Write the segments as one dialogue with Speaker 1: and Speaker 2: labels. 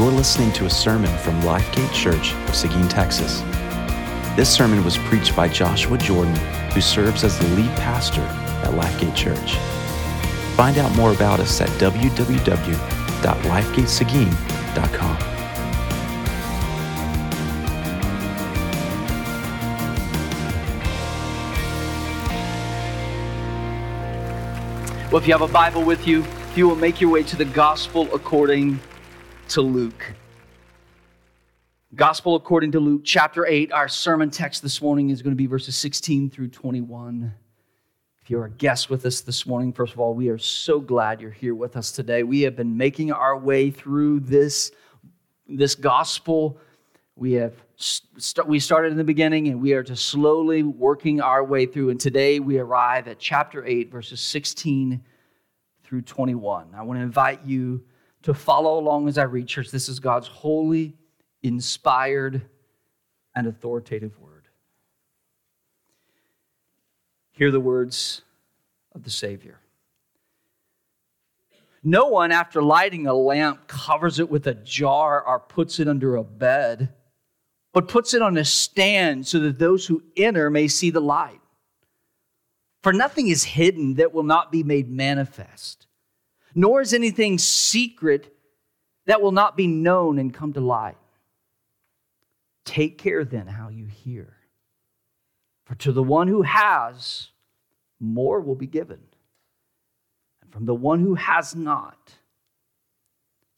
Speaker 1: You're listening to a sermon from Lifegate Church of Seguin, Texas. This sermon was preached by Joshua Jordan, who serves as the lead pastor at Lifegate Church. Find out more about us at www.lifegateseguin.com.
Speaker 2: Well, if you have a Bible with you, if you will make your way to the Gospel according to Luke. Gospel according to Luke, chapter 8. Our sermon text this morning is going to be verses 16 through 21. If you're a guest with us this morning, first of all, we are so glad you're here with us today. We have been making our way through this, this gospel. We have st- we started in the beginning and we are just slowly working our way through. And today we arrive at chapter 8, verses 16 through 21. I want to invite you to follow along as I read, church. This is God's holy, inspired, and authoritative word. Hear the words of the Savior. No one, after lighting a lamp, covers it with a jar or puts it under a bed, but puts it on a stand so that those who enter may see the light. For nothing is hidden that will not be made manifest nor is anything secret that will not be known and come to light. Take care then how you hear. For to the one who has, more will be given. And from the one who has not,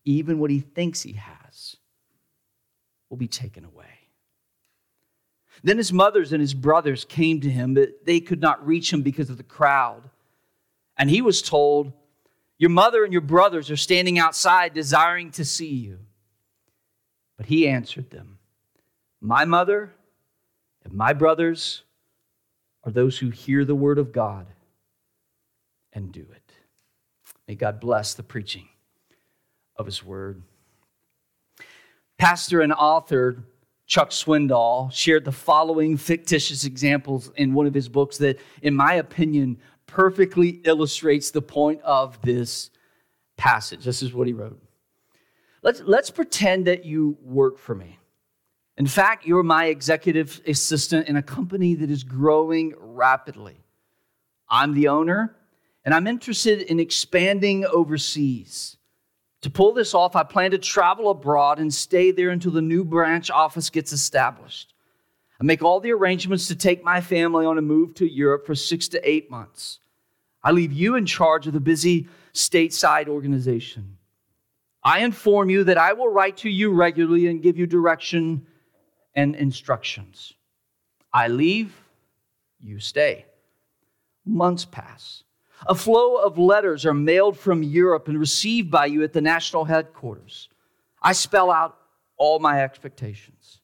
Speaker 2: even what he thinks he has will be taken away. Then his mothers and his brothers came to him, but they could not reach him because of the crowd. And he was told, your mother and your brothers are standing outside desiring to see you. But he answered them, My mother and my brothers are those who hear the word of God and do it. May God bless the preaching of his word. Pastor and author Chuck Swindoll shared the following fictitious examples in one of his books that, in my opinion, perfectly illustrates the point of this passage. This is what he wrote. Let's, let's pretend that you work for me. In fact, you're my executive assistant in a company that is growing rapidly. I'm the owner, and I'm interested in expanding overseas. To pull this off, I plan to travel abroad and stay there until the new branch office gets established. I make all the arrangements to take my family on a move to Europe for six to eight months. I leave you in charge of the busy stateside organization. I inform you that I will write to you regularly and give you direction and instructions. I leave, you stay. Months pass. A flow of letters are mailed from Europe and received by you at the national headquarters. I spell out all my expectations.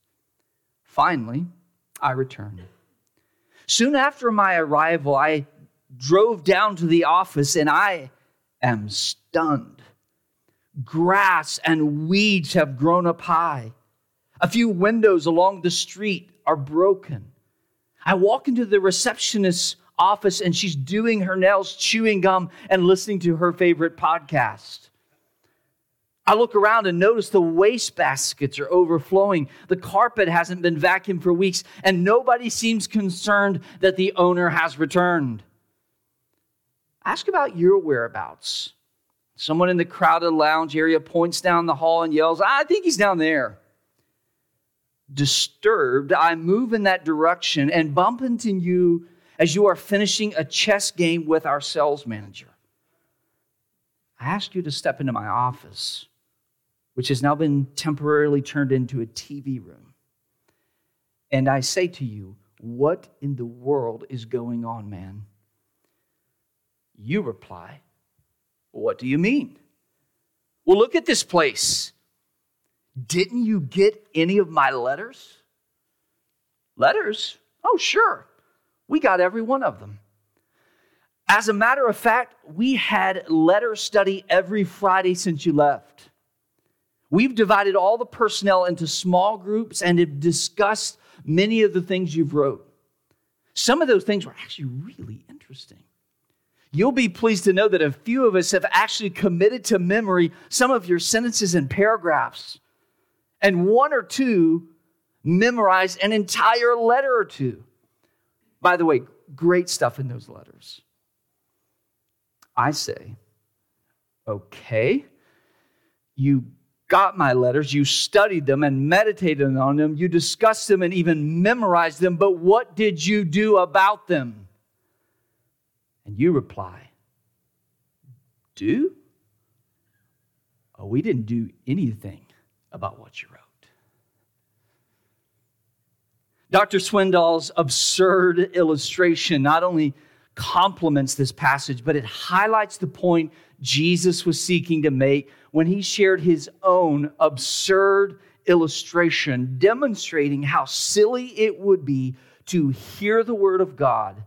Speaker 2: Finally, I return. Soon after my arrival, I drove down to the office and I am stunned. Grass and weeds have grown up high. A few windows along the street are broken. I walk into the receptionist's office and she's doing her nails, chewing gum, and listening to her favorite podcast. I look around and notice the waste baskets are overflowing. The carpet hasn't been vacuumed for weeks, and nobody seems concerned that the owner has returned. Ask about your whereabouts. Someone in the crowded lounge area points down the hall and yells, I think he's down there. Disturbed, I move in that direction and bump into you as you are finishing a chess game with our sales manager. I ask you to step into my office, which has now been temporarily turned into a TV room. And I say to you, What in the world is going on, man? You reply, What do you mean? Well, look at this place. Didn't you get any of my letters? Letters? Oh, sure. We got every one of them. As a matter of fact, we had letter study every Friday since you left. We've divided all the personnel into small groups and have discussed many of the things you've wrote. Some of those things were actually really interesting. You'll be pleased to know that a few of us have actually committed to memory some of your sentences and paragraphs. and one or two memorized an entire letter or two. By the way, great stuff in those letters. I say, okay, you got my letters, you studied them and meditated on them, you discussed them and even memorized them, but what did you do about them? And you reply, do? Oh, we didn't do anything about what you wrote. Dr. Swindoll's absurd illustration not only complements this passage, but it highlights the point Jesus was seeking to make when he shared his own absurd illustration demonstrating how silly it would be to hear the word of God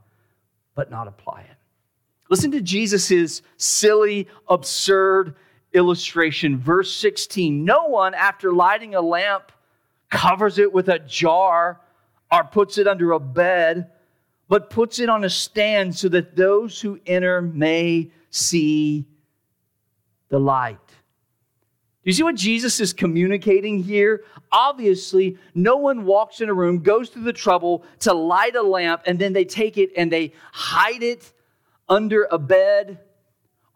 Speaker 2: but not apply it. Listen to Jesus' silly, absurd illustration. Verse 16 No one, after lighting a lamp, covers it with a jar or puts it under a bed, but puts it on a stand so that those who enter may see the light. Do you see what Jesus is communicating here? Obviously, no one walks in a room, goes through the trouble to light a lamp, and then they take it and they hide it under a bed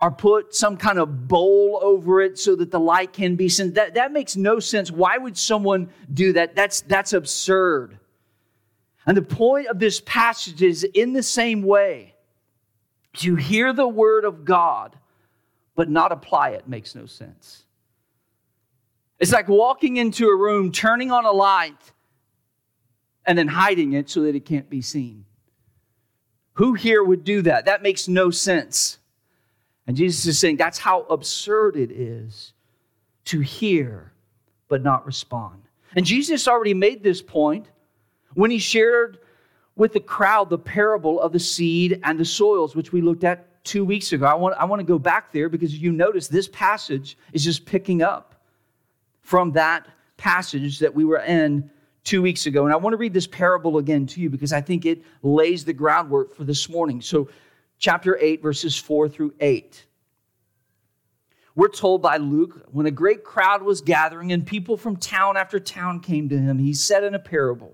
Speaker 2: or put some kind of bowl over it so that the light can be seen. That, that makes no sense. Why would someone do that? That's, that's absurd. And the point of this passage is in the same way to hear the word of God but not apply it makes no sense. It's like walking into a room, turning on a light, and then hiding it so that it can't be seen. Who here would do that? That makes no sense. And Jesus is saying that's how absurd it is to hear but not respond. And Jesus already made this point when he shared with the crowd the parable of the seed and the soils, which we looked at two weeks ago. I want, I want to go back there because you notice this passage is just picking up from that passage that we were in two weeks ago. And I want to read this parable again to you because I think it lays the groundwork for this morning. So, chapter 8, verses 4 through 8. We're told by Luke when a great crowd was gathering and people from town after town came to him, he said in a parable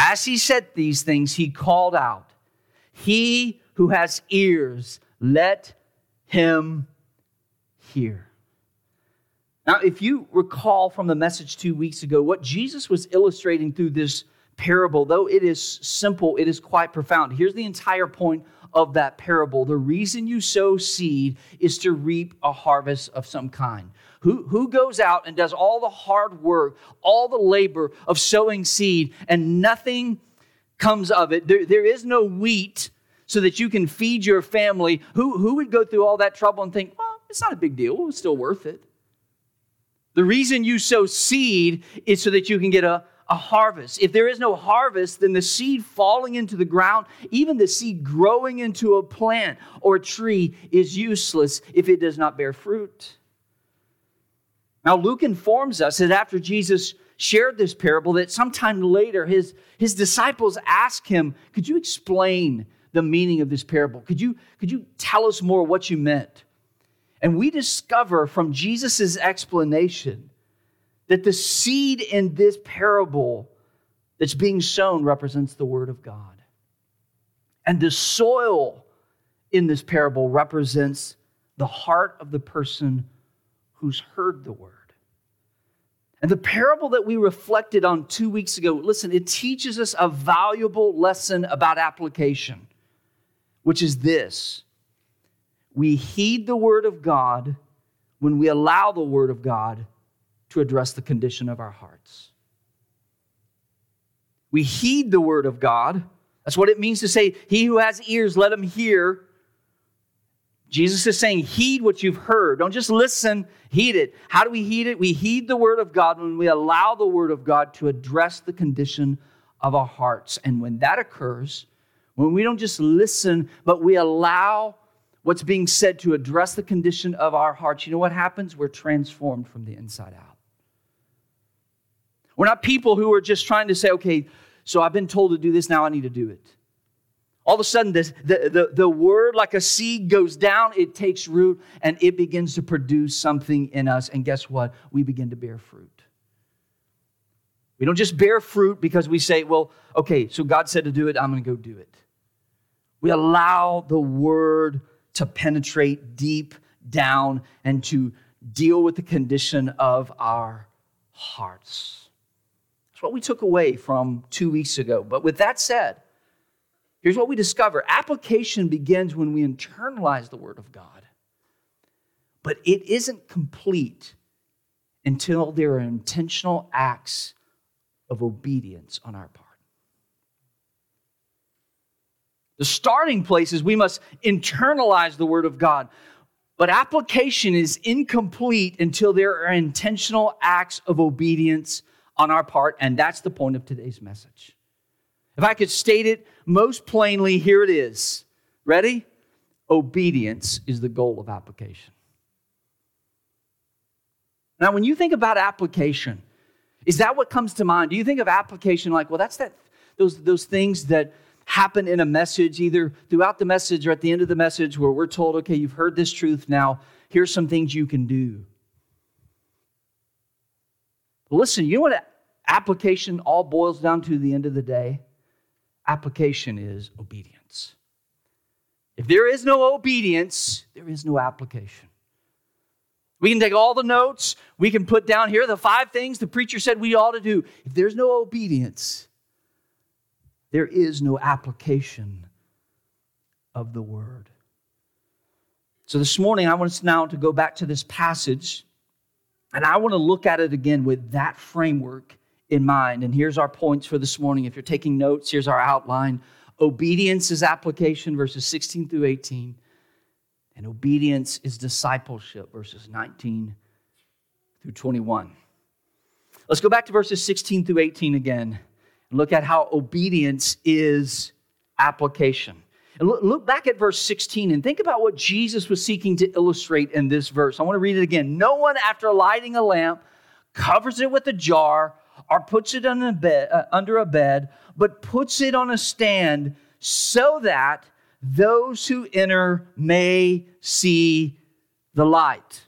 Speaker 2: As he said these things, he called out, he who has ears, let him hear. Now, if you recall from the message two weeks ago, what Jesus was illustrating through this parable, though it is simple, it is quite profound. Here's the entire point of that parable. The reason you sow seed is to reap a harvest of some kind. Who, who goes out and does all the hard work, all the labor of sowing seed, and nothing comes of it. There, there is no wheat so that you can feed your family. Who, who would go through all that trouble and think, well, it's not a big deal, it's still worth it? The reason you sow seed is so that you can get a, a harvest. If there is no harvest, then the seed falling into the ground, even the seed growing into a plant or a tree, is useless if it does not bear fruit. Now, Luke informs us that after Jesus shared this parable that sometime later his, his disciples asked him, Could you explain the meaning of this parable? Could you, could you tell us more what you meant? And we discover from Jesus' explanation that the seed in this parable that's being sown represents the Word of God. And the soil in this parable represents the heart of the person who's heard the Word. And the parable that we reflected on two weeks ago, listen, it teaches us a valuable lesson about application, which is this we heed the word of God when we allow the word of God to address the condition of our hearts. We heed the word of God. That's what it means to say, He who has ears, let him hear. Jesus is saying, heed what you've heard. Don't just listen, heed it. How do we heed it? We heed the word of God when we allow the word of God to address the condition of our hearts. And when that occurs, when we don't just listen, but we allow what's being said to address the condition of our hearts, you know what happens? We're transformed from the inside out. We're not people who are just trying to say, okay, so I've been told to do this, now I need to do it. All of a sudden, this, the, the, the word, like a seed, goes down, it takes root, and it begins to produce something in us. And guess what? We begin to bear fruit. We don't just bear fruit because we say, well, okay, so God said to do it, I'm going to go do it. We allow the word to penetrate deep down and to deal with the condition of our hearts. That's what we took away from two weeks ago. But with that said, Here's what we discover application begins when we internalize the Word of God, but it isn't complete until there are intentional acts of obedience on our part. The starting place is we must internalize the Word of God. But application is incomplete until there are intentional acts of obedience on our part. And that's the point of today's message. If I could state it most plainly, here it is. Ready? Obedience is the goal of application. Now, when you think about application, is that what comes to mind? Do you think of application like, well, that's that those, those things that happen in a message, either throughout the message or at the end of the message, where we're told, okay, you've heard this truth now, here's some things you can do. listen, you know what application all boils down to the end of the day? Application is obedience. If there is no obedience, there is no application. We can take all the notes, we can put down here the five things the preacher said we ought to do. If there's no obedience, there is no application of the word. So this morning, I want us now to go back to this passage, and I want to look at it again with that framework in mind. And here's our points for this morning. If you're taking notes, here's our outline obedience is application, verses 16 through 18. And obedience is discipleship, verses 19 through 21. Let's go back to verses 16 through 18 again and look at how obedience is application. And look, back at verse 16 and think about what Jesus was seeking to illustrate in this verse. I want to read it again. No one, after lighting a lamp, covers it with a jar or puts it a bed, uh, under a bed, but puts it on a stand so that those who enter may see the light.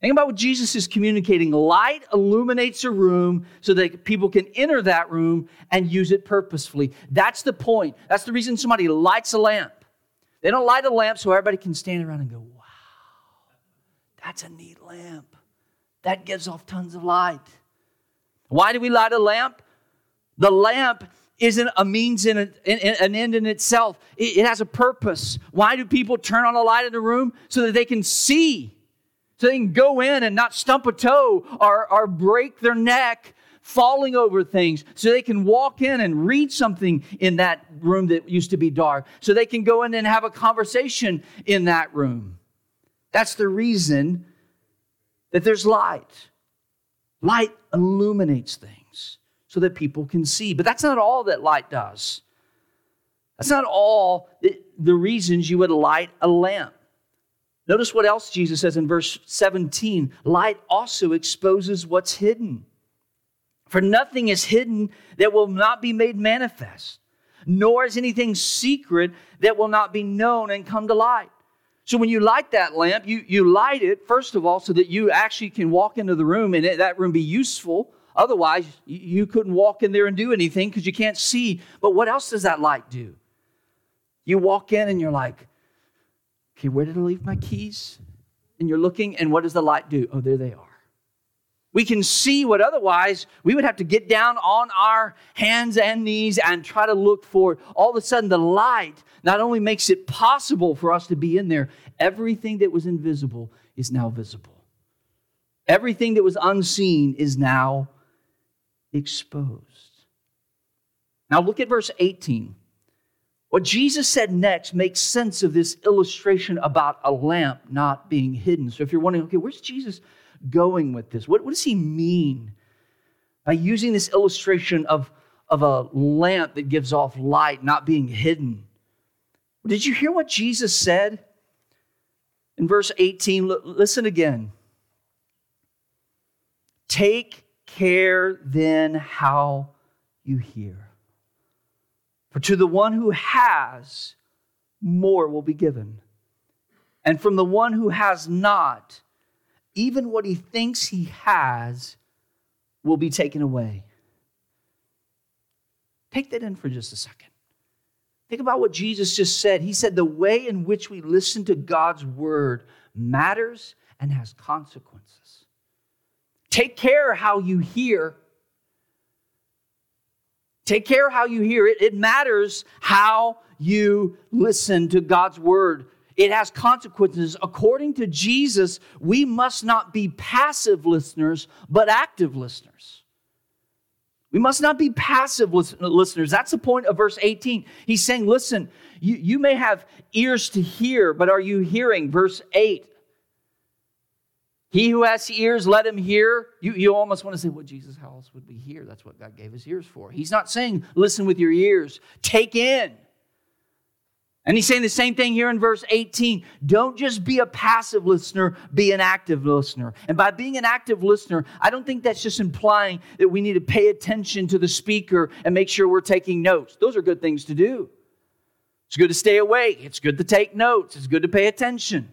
Speaker 2: Think about what Jesus is communicating. Light illuminates a room so that people can enter that room and use it purposefully. That's the point. That's the reason somebody lights a lamp. They don't light a lamp so everybody can stand around and go, wow, that's a neat lamp. That gives off tons of light. Why do we light a lamp? The lamp isn't a means in, a, in, in an end in itself. It, it has a purpose. Why do people turn on a light in the room? So that they can see, so they can go in and not stump a toe or, or break their neck falling over things, so they can walk in and read something in that room that used to be dark, so they can go in and have a conversation in that room. That's the reason that there's light. Light illuminates things so that people can see. But that's not all that light does. That's not all the reasons you would light a lamp. Notice what else Jesus says in verse 17 light also exposes what's hidden. For nothing is hidden that will not be made manifest, nor is anything secret that will not be known and come to light. So when you light that lamp, you, you light it, first of all, so that you actually can walk into the room and that room be useful. Otherwise, you couldn't walk in there and do anything because you can't see. But what else does that light do? You walk in and you're like, okay, where did I leave my keys? And you're looking, and what does the light do? Oh, there they are. We can see what otherwise we would have to get down on our hands and knees and try to look for. All of a sudden, the light not only makes it possible for us to be in there, everything that was invisible is now visible. Everything that was unseen is now exposed. Now, look at verse 18. What Jesus said next makes sense of this illustration about a lamp not being hidden. So if you're wondering, okay, where's Jesus going with this? What, what does he mean by using this illustration of, of a lamp that gives off light not being hidden? Did you hear what Jesus said? In verse 18, listen again. Take care then how you hear. For to the one who has, more will be given. And from the one who has not, even what he thinks he has will be taken away. Take that in for just a second. Think about what Jesus just said. He said the way in which we listen to God's word matters and has consequences. Take care how you hear Take care how you hear it. It matters how you listen to God's word. It has consequences. According to Jesus, we must not be passive listeners, but active listeners. We must not be passive listeners. That's the point of verse 18. He's saying, listen, you, you may have ears to hear, but are you hearing? Verse 8 he who has ears, let him hear. You, you almost want to say, well, Jesus, how else would we hear? That's what God gave us ears for. He's not saying, listen with your ears, take in. And he's saying the same thing here in verse 18. Don't just be a passive listener, be an active listener. And by being an active listener, I don't think that's just implying that we need to pay attention to the speaker and make sure we're taking notes. Those are good things to do. It's good to stay awake, it's good to take notes, it's good to pay attention.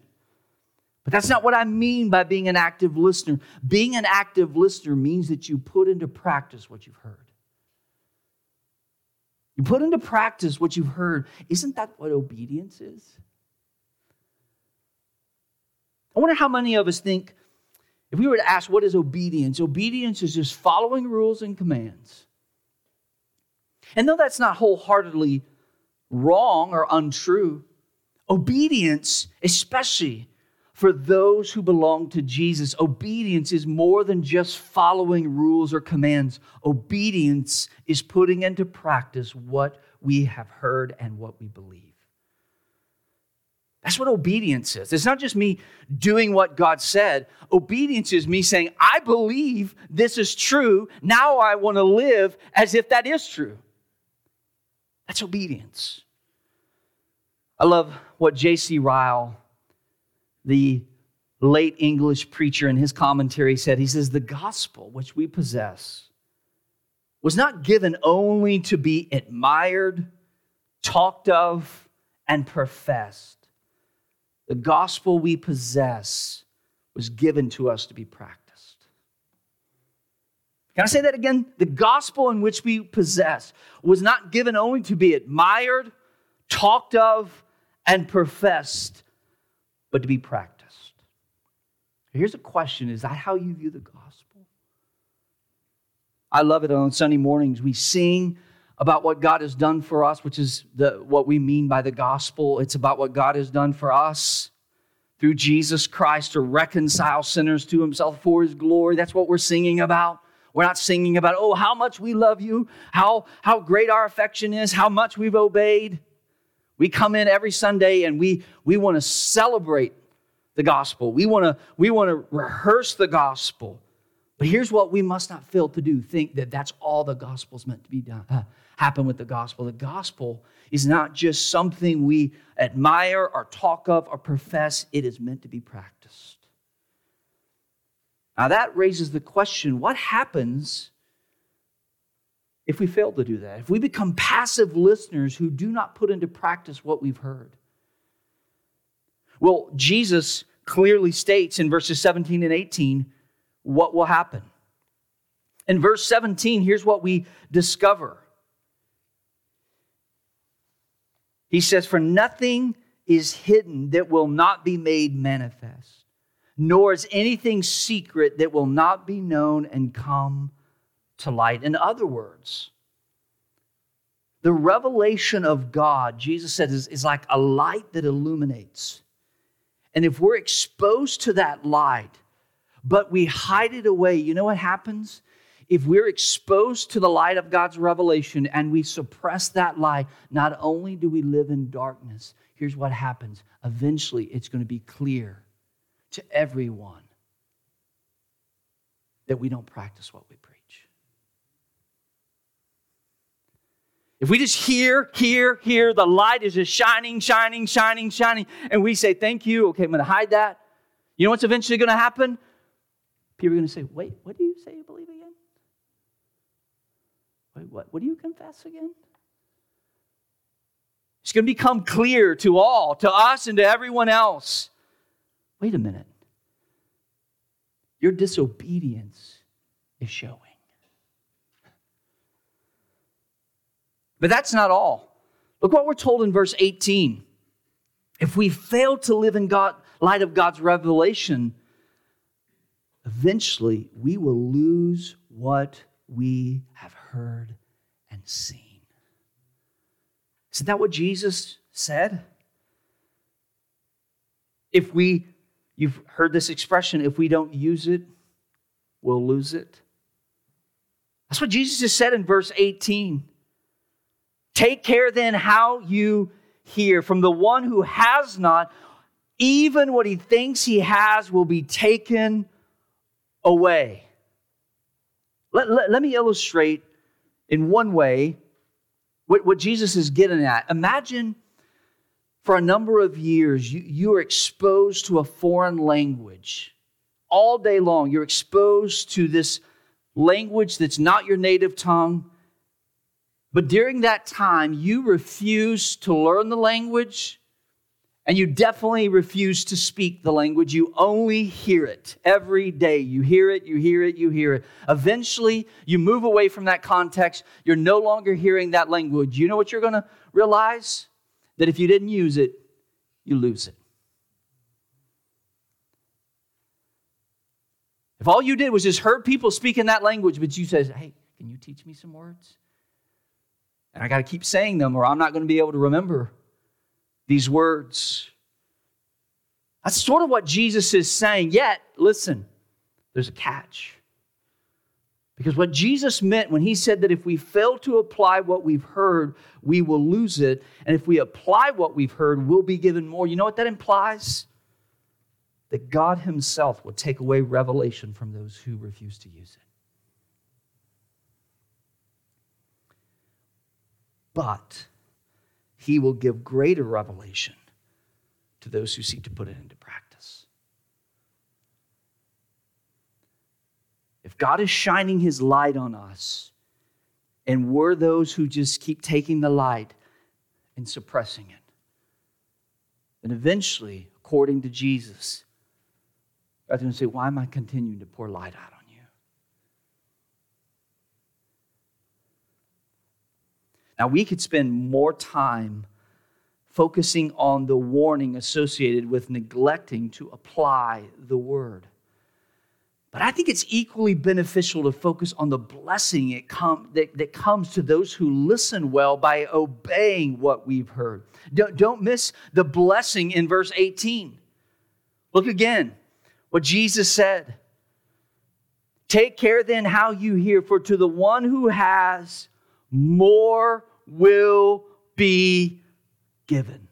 Speaker 2: But that's not what I mean by being an active listener. Being an active listener means that you put into practice what you've heard. You put into practice what you've heard. Isn't that what obedience is? I wonder how many of us think if we were to ask what is obedience, obedience is just following rules and commands. And though that's not wholeheartedly wrong or untrue, obedience, especially for those who belong to Jesus, obedience is more than just following rules or commands. Obedience is putting into practice what we have heard and what we believe. That's what obedience is. It's not just me doing what God said. Obedience is me saying, I believe this is true. Now I want to live as if that is true. That's obedience. I love what J.C. Ryle the late English preacher in his commentary said, he says, the gospel which we possess was not given only to be admired, talked of, and professed. The gospel we possess was given to us to be practiced. Can I say that again? The gospel in which we possess was not given only to be admired, talked of, and professed, but to be practiced. Here's a question Is that how you view the gospel? I love it on Sunday mornings. We sing about what God has done for us, which is the, what we mean by the gospel. It's about what God has done for us through Jesus Christ to reconcile sinners to himself for his glory. That's what we're singing about. We're not singing about, oh, how much we love you, how, how great our affection is, how much we've obeyed. We come in every Sunday and we, we want to celebrate the gospel. We want to we want to rehearse the gospel. But here's what we must not fail to do: think that that's all the gospel's meant to be done. Uh, happen with the gospel. The gospel is not just something we admire or talk of or profess. It is meant to be practiced. Now that raises the question: What happens if we fail to do that, if we become passive listeners who do not put into practice what we've heard. Well, Jesus clearly states in verses 17 and 18 what will happen. In verse 17, here's what we discover. He says, For nothing is hidden that will not be made manifest, nor is anything secret that will not be known and come to light. In other words, the revelation of God, Jesus said, is, is like a light that illuminates. And if we're exposed to that light, but we hide it away, you know what happens? if we're exposed to the light of God's revelation and we suppress that light, not only do we live in darkness, here's what happens. Eventually, it's going to be clear to everyone that we don't practice what we preach. If we just hear, hear, hear, the light is just shining, shining, shining, shining, and we say, Thank you, okay, I'm to hide that. You know what's eventually to happen? People are to say, Wait, what do you say you believe again? Wait, what, what do you confess again? It's to become clear to all, to us and to everyone else. Wait a minute. Your disobedience is showing. But that's not all. Look what we're told in verse 18. If we fail to live in God, light of God's revelation, eventually we will lose what we have heard and seen. Isn't that what Jesus said? If we, you've heard this expression, if we don't use it, we'll lose it. That's what Jesus just said in verse 18. Take care then how you hear. From the one who has not, even what he thinks he has will be taken away. Let, let, let me illustrate in one way what, what Jesus is getting at. Imagine for a number of years you, you are exposed to a foreign language. All day long, you're exposed to this language that's not your native tongue. But during that time, you refuse to learn the language and you definitely refuse to speak the language. You only hear it every day. You hear it, you hear it, you hear it. Eventually, you move away from that context. You're no longer hearing that language. You know what you're going to realize? That if you didn't use it, you lose it. If all you did was just heard people speaking that language, but you said, hey, can you teach me some words? And I got to keep saying them or I'm not going to be able to remember these words. That's sort of what Jesus is saying. Yet, listen, there's a catch. Because what Jesus meant when he said that if we fail to apply what we've heard, we will lose it. And if we apply what we've heard, we'll be given more. You know what that implies? That God himself will take away revelation from those who refuse to use it. But he will give greater revelation to those who seek to put it into practice. If God is shining his light on us, and we're those who just keep taking the light and suppressing it, then eventually, according to Jesus, God's going to say, Why am I continuing to pour light out on Now, we could spend more time focusing on the warning associated with neglecting to apply the word. But I think it's equally beneficial to focus on the blessing it com- that, that comes to those who listen well by obeying what we've heard. Don't, don't miss the blessing in verse 18. Look again what Jesus said. Take care then how you hear, for to the one who has, more will be given.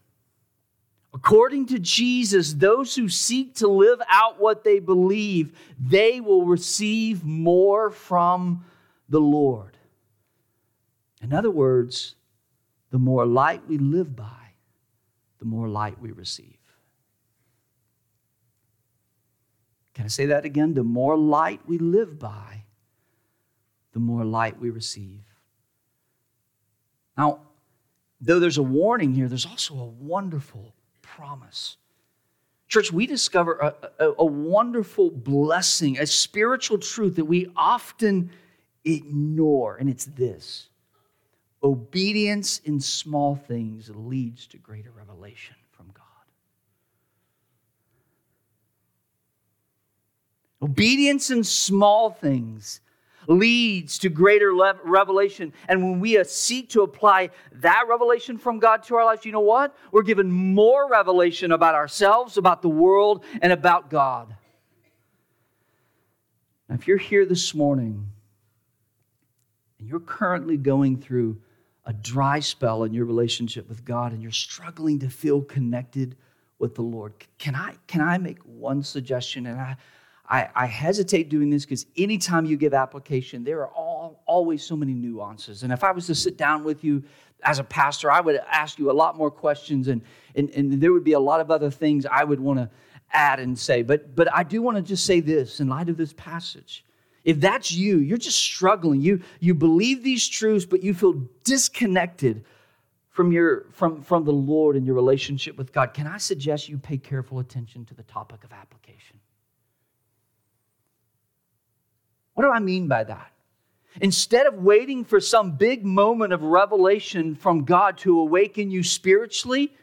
Speaker 2: According to Jesus, those who seek to live out what they believe, they will receive more from the Lord. In other words, the more light we live by, the more light we receive. Can I say that again? The more light we live by, the more light we receive. Now, though there's a warning here, there's also a wonderful promise. Church, we discover a, a, a, wonderful blessing, a spiritual truth that we often ignore, and it's this obedience in small things leads to greater revelation from God. Obedience in small things leads to greater revelation. And when we uh, seek to apply that revelation from God to our lives, you know what? We're given more revelation about ourselves, about the world, and about God. Now, if you're here this morning and you're currently going through a dry spell in your relationship with God and you're struggling to feel connected with the Lord, can I, can I make one suggestion? And I, I, I hesitate doing this because anytime you give application, there are all, always so many nuances. And if I was to sit down with you as a pastor, I would ask you a lot more questions and, and, and there would be a lot of other things I would want to add and say. But, but I do want to just say this in light of this passage. If that's you, you're just struggling. You, you believe these truths, but you feel disconnected from, your, from, from the Lord and your relationship with God. Can I suggest you pay careful attention to the topic of application? What do I mean by that? Instead of waiting for some big moment of revelation from God to awaken you spiritually,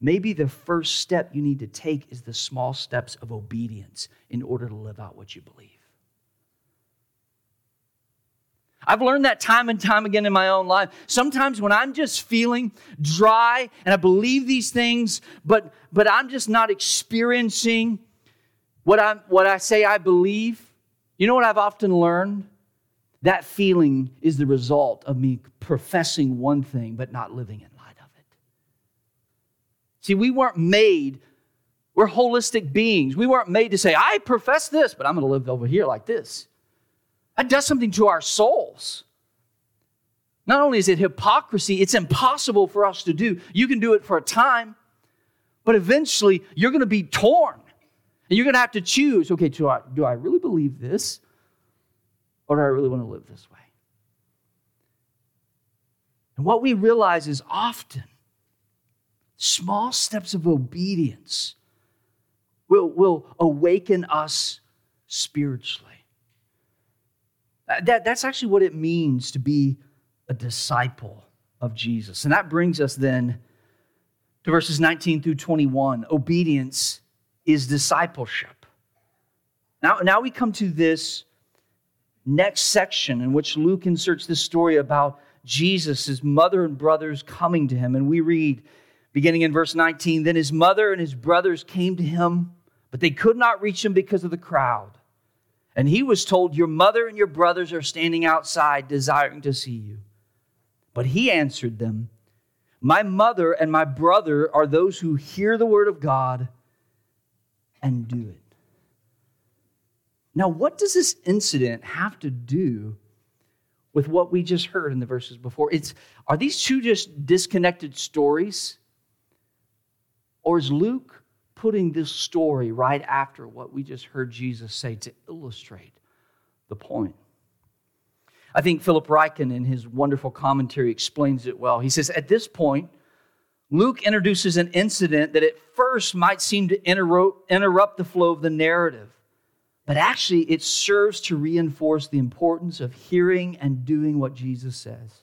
Speaker 2: maybe the first step you need to take is the small steps of obedience in order to live out what you believe. I've learned that time and time again in my own life. Sometimes when I'm just feeling dry and I believe these things, but, but I'm just not experiencing what, i what I say I believe, you know what I've often learned? That feeling is the result of me professing one thing but not living in light of it. See, we weren't made, we're holistic beings. We weren't made to say, I profess this, but I'm going to live over here like this. That does something to our souls. Not only is it hypocrisy, it's impossible for us to do. You can do it for a time, but eventually you're going to be torn. And you're going to have to choose okay, do I, do I really believe this? Or do I really want to live this way? And what we realize is often small steps of obedience will, will awaken us spiritually. That, that's actually what it means to be a disciple of Jesus. And that brings us then to verses 19 through 21. Obedience is discipleship. Now, now we come to this next section in which Luke inserts this story about Jesus, his mother and brothers coming to him. And we read, beginning in verse 19, then his mother and his brothers came to him, but they could not reach him because of the crowd. And he was told, Your mother and your brothers are standing outside desiring to see you. But he answered them, My mother and my brother are those who hear the word of God and do it. Now, what does this incident have to do with what we just heard in the verses before? It's, are these two just disconnected stories? Or is Luke putting this story right after what we just heard Jesus say to illustrate the point? I think Philip Ryken, in his wonderful commentary, explains it well. He says, At this point, Luke introduces an incident that at first might seem to interrupt the flow of the narrative, but actually it serves to reinforce the importance of hearing and doing what Jesus says.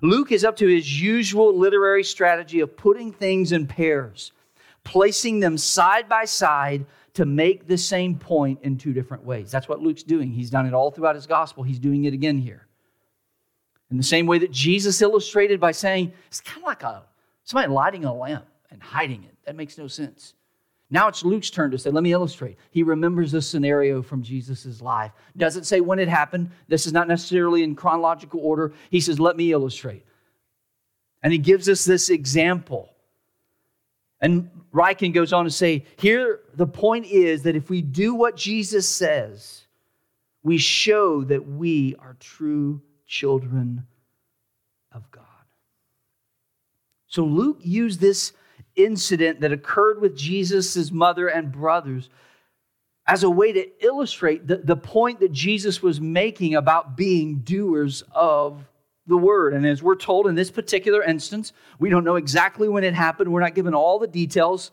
Speaker 2: Luke is up to his usual literary strategy of putting things in pairs, placing them side by side to make the same point in two different ways. That's what Luke's doing. He's done it all throughout his gospel. He's doing it again here. In the same way that Jesus illustrated by saying, it's kind of like a Somebody lighting a lamp and hiding it. That makes no sense. Now it's Luke's turn to say, let me illustrate. He remembers this scenario from Jesus' life. Doesn't say when it happened. This is not necessarily in chronological order. He says, let me illustrate. And he gives us this example. And Ryken goes on to say, here the point is that if we do what Jesus says, we show that we are true children of God. So Luke used this incident that occurred with Jesus' mother and brothers as a way to illustrate the, the point that Jesus was making about being doers of the word. And as we're told in this particular instance, we don't know exactly when it happened. We're not given all the details.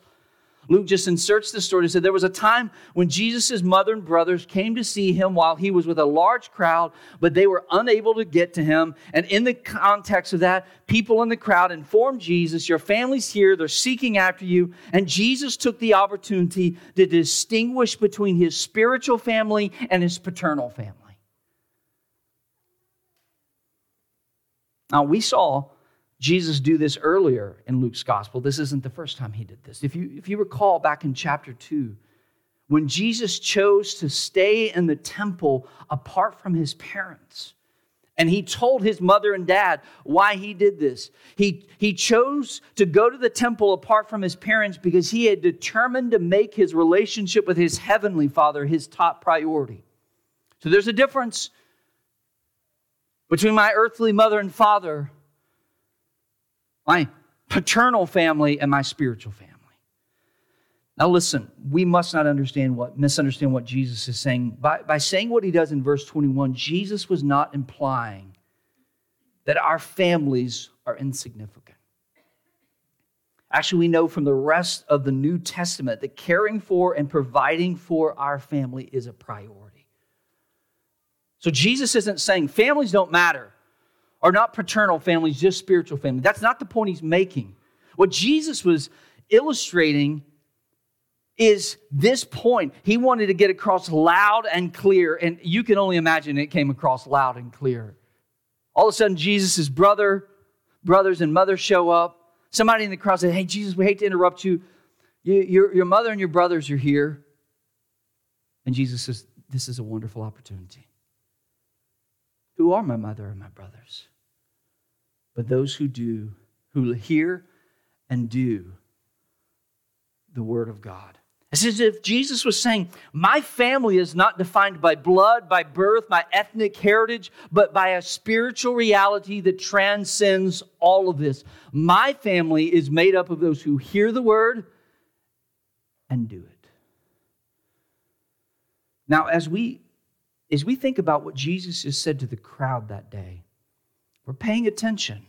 Speaker 2: Luke just inserts the story. He said there was a time when Jesus' mother and brothers came to see him while he was with a large crowd, but they were unable to get to him. And in the context of that, people in the crowd informed Jesus, Your family's here, they're seeking after you. And Jesus took the opportunity to distinguish between his spiritual family and his paternal family. Now, we saw Jesus do this earlier in Luke's gospel. This isn't the first time he did this. If you, if you recall back in chapter 2, when Jesus chose to stay in the temple apart from his parents, And he told his mother and dad why he did this. He, he chose to go to the temple apart from his parents because he had determined to make his relationship with his heavenly father his top priority. So there's a difference between my earthly mother and father, my paternal family, and my spiritual family. Now, listen, we must not understand what, misunderstand what Jesus is saying. By, by saying what he does in verse 21, Jesus was not implying that our families are insignificant. Actually, we know from the rest of the New Testament that caring for and providing for our family is a priority. So, Jesus isn't saying families don't matter, or not paternal families, just spiritual family. That's not the point he's making. What Jesus was illustrating is this point. He wanted to get across loud and clear, and you can only imagine it came across loud and clear. All of a sudden, Jesus' brother, brothers and mother show up. Somebody in the crowd said, Hey, Jesus, we hate to interrupt you. you your, your mother and your brothers are here. And Jesus says, This is a wonderful opportunity. Who are my mother and my brothers? But those who do, who hear and do the word of God. It's as if Jesus was saying, My family is not defined by blood, by birth, by ethnic heritage, but by a spiritual reality that transcends all of this. My family is made up of those who hear the word and do it. Now, as we as we think about what Jesus has said to the crowd that day, we're paying attention.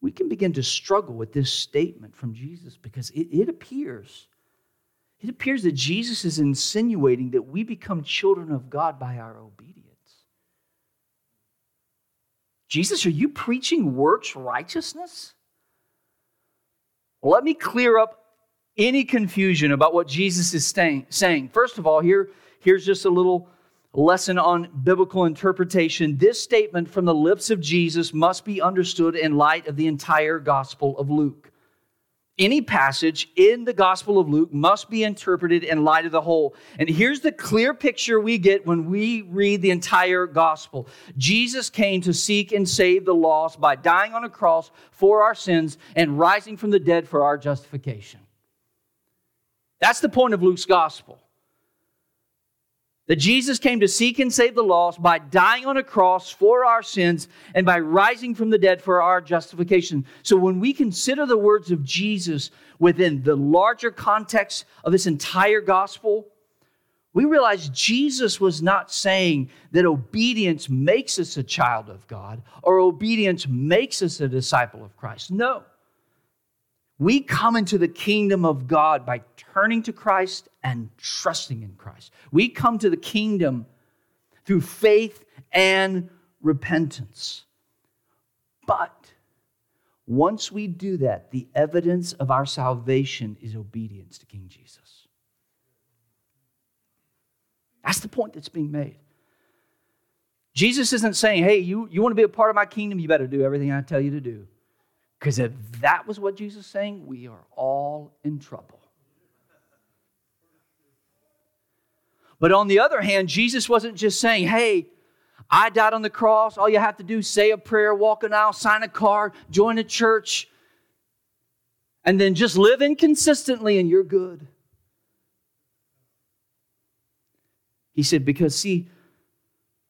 Speaker 2: We can begin to struggle with this statement from Jesus because it, it appears it appears that Jesus is insinuating that we become children of God by our obedience. Jesus, are you preaching works righteousness? Well, let me clear up any confusion about what Jesus is saying. First of all, here, here's just a little lesson on biblical interpretation. This statement from the lips of Jesus must be understood in light of the entire Gospel of Luke any passage in the Gospel of Luke must be interpreted in light of the whole. And here's the clear picture we get when we read the entire Gospel Jesus came to seek and save the lost by dying on a cross for our sins and rising from the dead for our justification. That's the point of Luke's Gospel. That Jesus came to seek and save the lost by dying on a cross for our sins and by rising from the dead for our justification. So when we consider the words of Jesus within the larger context of this entire gospel, we realize Jesus was not saying that obedience makes us a child of God or obedience makes us a disciple of Christ. No. We come into the kingdom of God by turning to Christ and trusting in Christ. We come to the kingdom through faith and repentance. But once we do that, the evidence of our salvation is obedience to King Jesus. That's the point that's being made. Jesus isn't saying, hey, you, you want to be a part of my kingdom, you better do everything I tell you to do. Because if that was what Jesus is saying, we are all in trouble. But on the other hand, Jesus wasn't just saying, hey, I died on the cross. All you have to do say a prayer, walk an aisle, sign a card, join a church, and then just live inconsistently and you're good. He said, because see,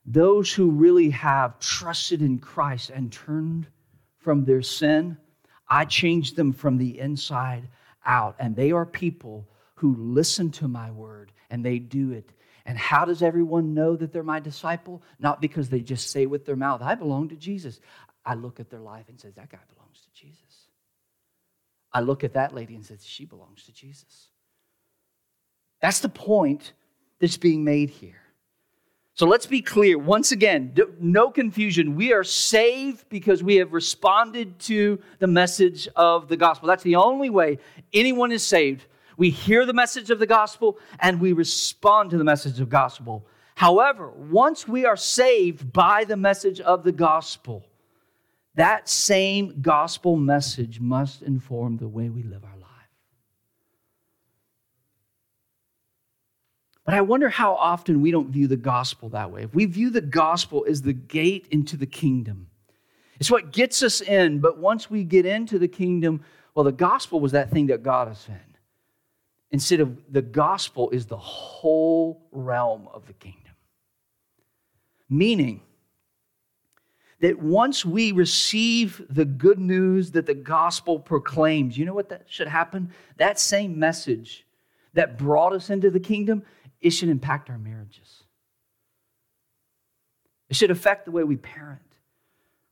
Speaker 2: those who really have trusted in Christ and turned from their sin, I changed them from the inside out. And they are people who listen to my word and they do it. And how does everyone know that they're my disciple? Not because they just say with their mouth, I belong to Jesus. I look at their life and say, that guy belongs to Jesus. I look at that lady and say, she belongs to Jesus. That's the point that's being made here. So let's be clear. Once again, no confusion. We are saved because we have responded to the message of the gospel. That's the only way anyone is saved. We hear the message of the gospel and we respond to the message of gospel. However, once we are saved by the message of the gospel, that same gospel message must inform the way we live our life. But I wonder how often we don't view the gospel that way. If we view the gospel as the gate into the kingdom, it's what gets us in. But once we get into the kingdom, well, the gospel was that thing that got us in. Instead of the gospel is the whole realm of the kingdom. Meaning that once we receive the good news that the gospel proclaims, you know what that should happen? That same message that brought us into the kingdom, it should impact our marriages. It should affect the way we parent.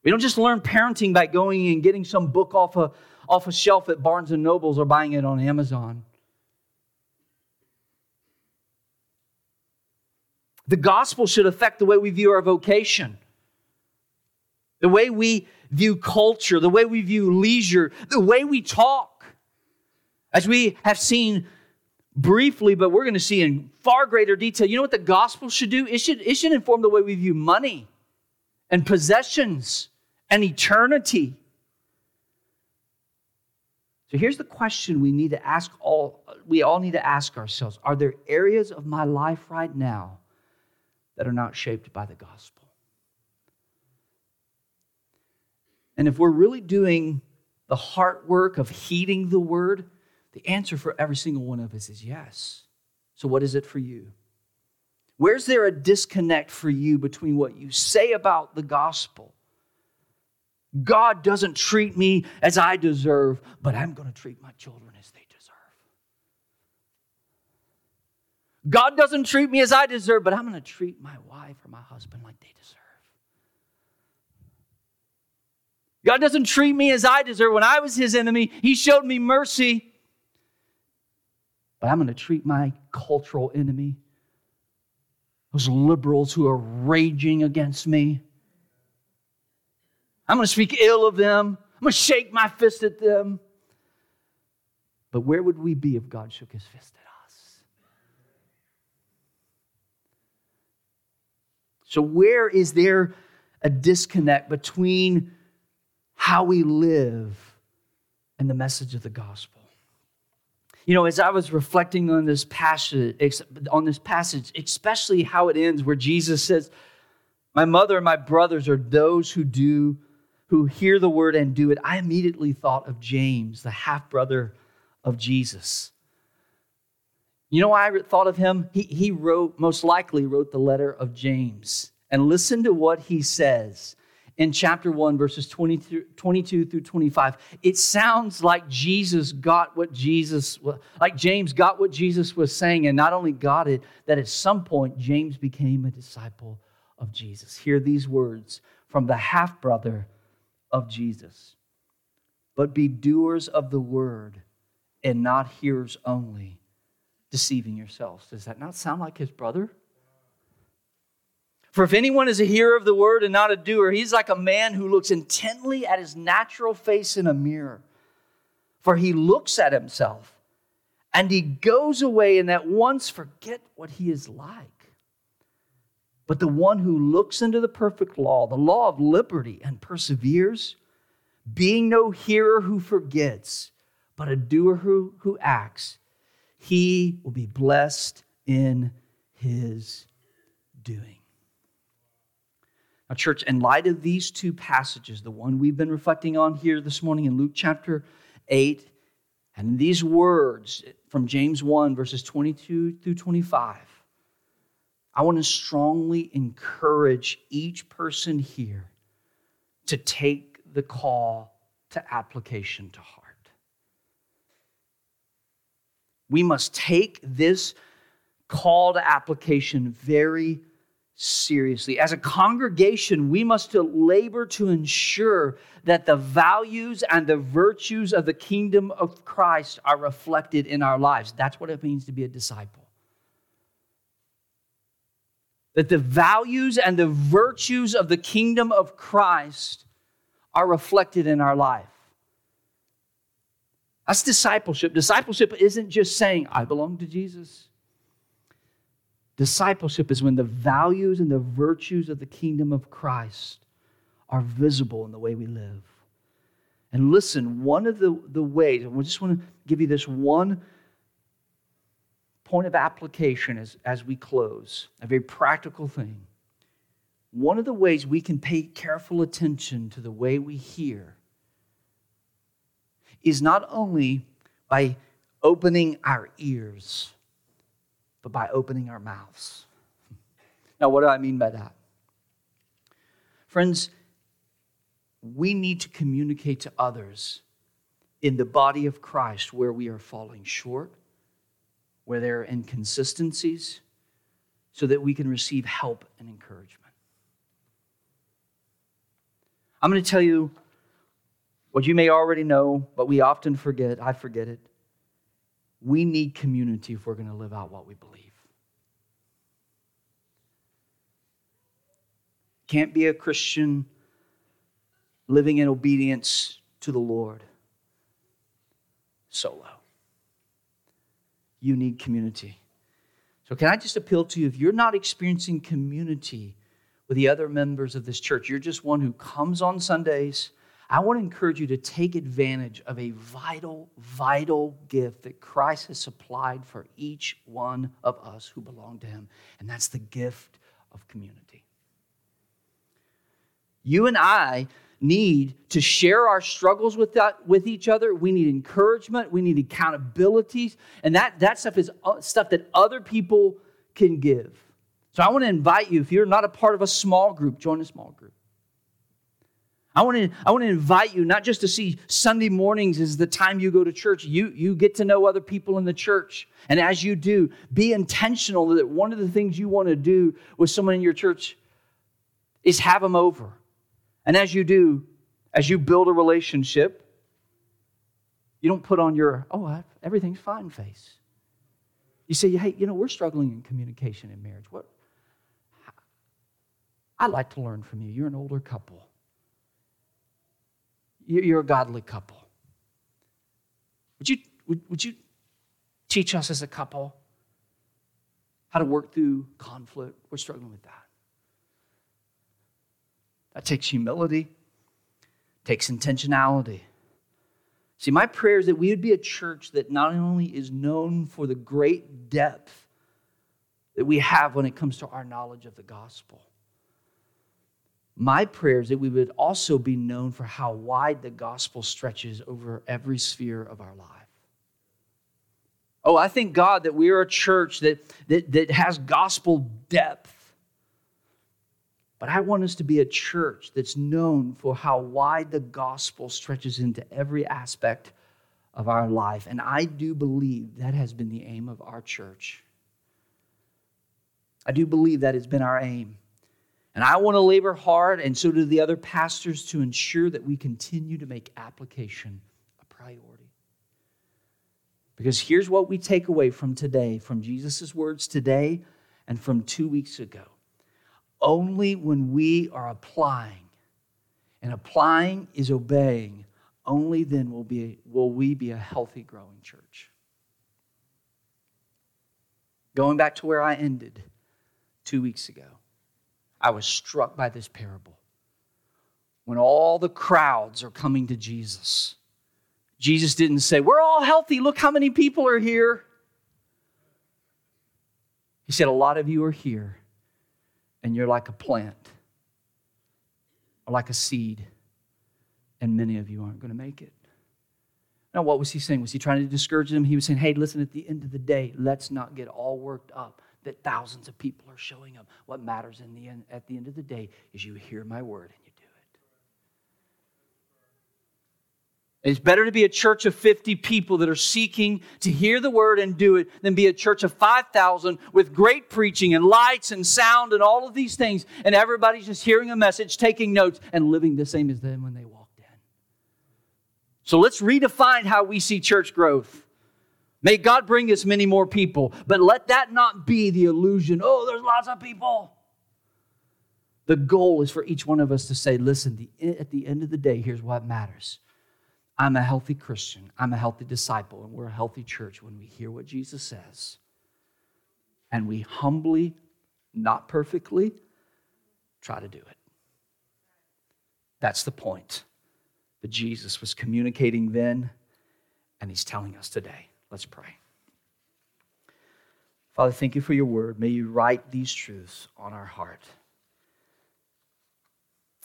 Speaker 2: We don't just learn parenting by going and getting some book off a, off a shelf at Barnes and Nobles or buying it on Amazon. The gospel should affect the way we view our vocation, the way we view culture, the way we view leisure, the way we talk. As we have seen briefly, but we're going to see in far greater detail, you know what the gospel should do? It should, it should inform the way we view money and possessions and eternity. So here's the question we need to ask all we all need to ask ourselves. Are there areas of my life right now that are not shaped by the gospel. And if we're really doing the heart work of heeding the word, the answer for every single one of us is yes. So, what is it for you? Where's there a disconnect for you between what you say about the gospel? God doesn't treat me as I deserve, but I'm going to treat my children as they deserve. God doesn't treat me as I deserve, but I'm going to treat my wife or my husband like they deserve. God doesn't treat me as I deserve. When I was his enemy, he showed me mercy. But I'm going to treat my cultural enemy, those liberals who are raging against me, I'm going to speak ill of them. I'm going to shake my fist at them. But where would we be if God shook his fist at us? So, where is there a disconnect between how we live and the message of the gospel? You know, as I was reflecting on this passage, on this passage, especially how it ends, where Jesus says, "My mother and my brothers are those who do, who hear the word and do it." I immediately thought of James, the half brother of Jesus. You know why I thought of him? He, he wrote, most likely wrote the letter of James. And listen to what he says in chapter 1, verses 22, 22 through 25. It sounds like Jesus got what Jesus, like James got what Jesus was saying, and not only got it, that at some point James became a disciple of Jesus. Hear these words from the half brother of Jesus. But be doers of the word and not hearers only deceiving yourselves. Does that not sound like his brother? For if anyone is a hearer of the word and not a doer, he's like a man who looks intently at his natural face in a mirror. For he looks at himself and he goes away and at once forget what he is like. But the one who looks into the perfect law, the law of liberty, and perseveres, being no hearer who forgets, but a doer who, who acts, he will be blessed in his doing. Now, church, in light of these two passages, the one we've been reflecting on here this morning in Luke chapter 8, and these words from James 1, verses 22 through 25, I want to strongly encourage each person here to take the call to application to heart. We must take this call to application very seriously. As a congregation, we must labor to ensure that the values and the virtues of the kingdom of Christ are reflected in our lives. That's what it means to be a disciple. That the values and the virtues of the kingdom of Christ are reflected in our life. That's discipleship. Discipleship isn't just saying, I belong to Jesus. Discipleship is when the values and the virtues of the kingdom of Christ are visible in the way we live. And listen, one of the, the ways, and we just want to give you this one point of application as, as we close, a very practical thing. One of the ways we can pay careful attention to the way we hear is not only by opening our ears, but by opening our mouths. Now, what do I mean by that? Friends, we need to communicate to others in the body of Christ where we are falling short, where there are inconsistencies, so that we can receive help and encouragement. I'm going to tell you what you may already know, but we often forget. I forget it. We need community if we're going to live out what we believe. Can't be a Christian living in obedience to the Lord solo. You need community. So, can I just appeal to you if you're not experiencing community with the other members of this church, you're just one who comes on Sundays. I want to encourage you to take advantage of a vital, vital gift that Christ has supplied for each one of us who belong to Him, and that's the gift of community. You and I need to share our struggles with, that, with each other. We need encouragement. We need accountabilities. And that, that stuff is uh, stuff that other people can give. So I want to invite you, if you're not a part of a small group, join a small group. I want to, I want to invite you not just to see Sunday mornings is the time you go to church. You, you get to know other people in the church. And as you do, be intentional that one of the things you want to do with someone in your church is have them over and as you do, as you build a relationship, you don't put on your, oh, everything's fine face. You say, hey, you know, we're struggling in communication in marriage. What? I'd like to learn from you. You're an older couple, you're a godly couple. Would you, would, would you teach us as a couple how to work through conflict? We're struggling with that. That takes humility, takes intentionality. See, my prayer is that we would be a church that not only is known for the great depth that we have when it comes to our knowledge of the gospel. My prayer is that we would also be known for how wide the gospel stretches over every sphere of our life. Oh, I thank God that we are a church that, that, that has gospel depth but I want us to be a church that's known for how wide the gospel stretches into every aspect of our life. And I do believe that has been the aim of our church. I do believe that has been our aim. And I want to labor hard, and so do the other pastors, to ensure that we continue to make application a priority. Because here's what we take away from today, from Jesus' words today and from two weeks ago only when we are applying, and applying is obeying, only then will, be, will we be a healthy, growing church. Going back to where I ended two weeks ago, I was struck by this parable. When all the crowds are coming to Jesus, Jesus didn't say, We're all healthy. Look how many people are here. He said, A lot of you are here and you're like a plant or like a seed, and many of you aren't going to make it. Now, what was he saying? Was he trying to discourage them? He was saying, hey, listen, at the end of the day, let's not get all worked up that thousands of people are showing up. What matters in the end, at the end of the day is you hear my word and you do it. It's better to be a church of 50 people that are seeking to hear the word and do it than be a church of 5,000 with great preaching and lights and sound and all of these things, and everybody's just hearing a message, taking notes, and living the same as them when they walked in. So let's redefine how we see church growth. May God bring us many more people, but let that not be the illusion oh, there's lots of people. The goal is for each one of us to say, listen, at the end of the day, here's what matters I'm a healthy Christian. I'm a healthy disciple, and we're a healthy church when we hear what Jesus says and we humbly, not perfectly, try to do it. That's the point that Jesus was communicating then, and he's telling us today. Let's pray. Father, thank you for your word. May you write these truths on our heart.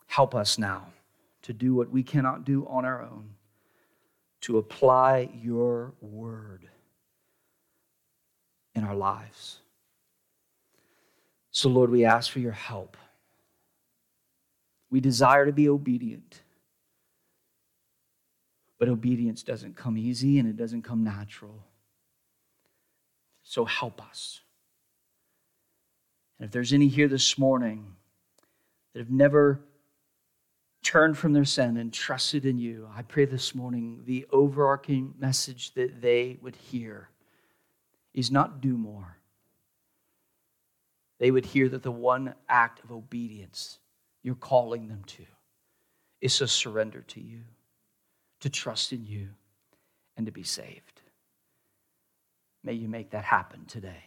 Speaker 2: Help us now to do what we cannot do on our own, to apply your word in our lives. So, Lord, we ask for your help. We desire to be obedient. But obedience doesn't come easy and it doesn't come natural. So help us. And if there's any here this morning that have never turned from their sin and trusted in you, I pray this morning the overarching message that they would hear is not do more. They would hear that the one act of obedience you're calling them to is a surrender to you, to trust in you, and to be saved. May you make that happen today.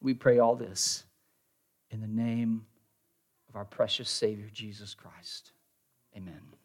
Speaker 2: We pray all this in the name of our precious Savior, Jesus Christ. Amen.